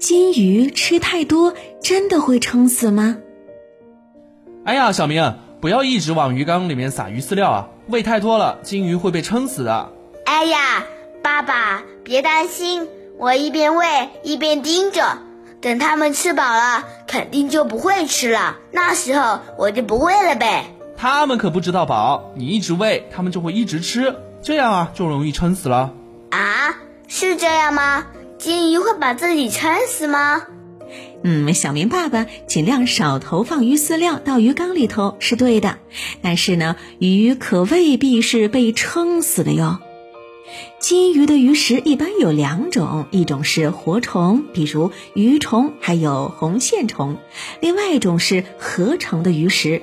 金鱼吃太多真的会撑死吗？哎呀，小明，不要一直往鱼缸里面撒鱼饲料啊！喂太多了，金鱼会被撑死的。哎呀，爸爸别担心，我一边喂一边盯着，等它们吃饱了，肯定就不会吃了。那时候我就不喂了呗。它们可不知道饱，你一直喂，它们就会一直吃，这样啊就容易撑死了。啊，是这样吗？金鱼会把自己撑死吗？嗯，小明爸爸尽量少投放鱼饲料到鱼缸里头是对的，但是呢，鱼可未必是被撑死的哟。金鱼的鱼食一般有两种，一种是活虫，比如鱼虫，还有红线虫；另外一种是合成的鱼食。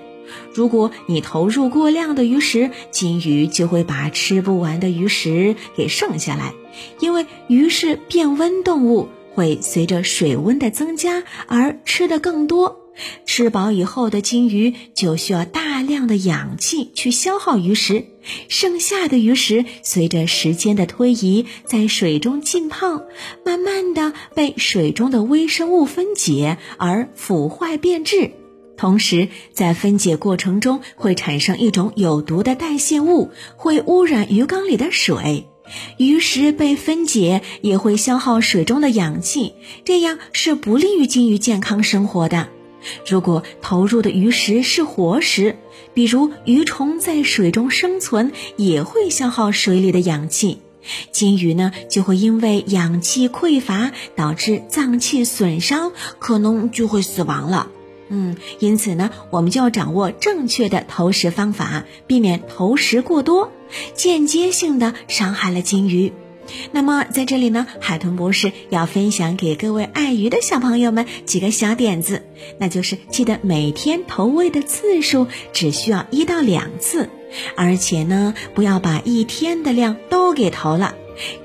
如果你投入过量的鱼食，金鱼就会把吃不完的鱼食给剩下来，因为鱼是变温动物，会随着水温的增加而吃得更多。吃饱以后的金鱼就需要大量的氧气去消耗鱼食，剩下的鱼食随着时间的推移在水中浸泡，慢慢的被水中的微生物分解而腐坏变质。同时，在分解过程中会产生一种有毒的代谢物，会污染鱼缸里的水。鱼食被分解也会消耗水中的氧气，这样是不利于金鱼健康生活的。如果投入的鱼食是活食，比如鱼虫在水中生存，也会消耗水里的氧气，金鱼呢就会因为氧气匮乏导致脏器损伤，可能就会死亡了。嗯，因此呢，我们就要掌握正确的投食方法，避免投食过多，间接性的伤害了金鱼。那么在这里呢，海豚博士要分享给各位爱鱼的小朋友们几个小点子，那就是记得每天投喂的次数只需要一到两次，而且呢，不要把一天的量都给投了，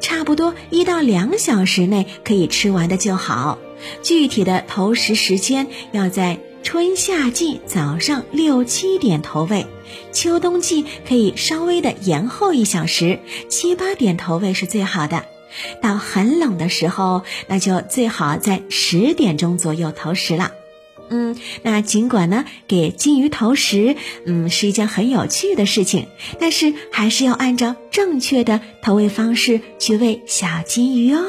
差不多一到两小时内可以吃完的就好。具体的投食时间要在。春夏季早上六七点投喂，秋冬季可以稍微的延后一小时，七八点投喂是最好的。到很冷的时候，那就最好在十点钟左右投食了。嗯，那尽管呢给金鱼投食，嗯是一件很有趣的事情，但是还是要按照正确的投喂方式去喂小金鱼哦。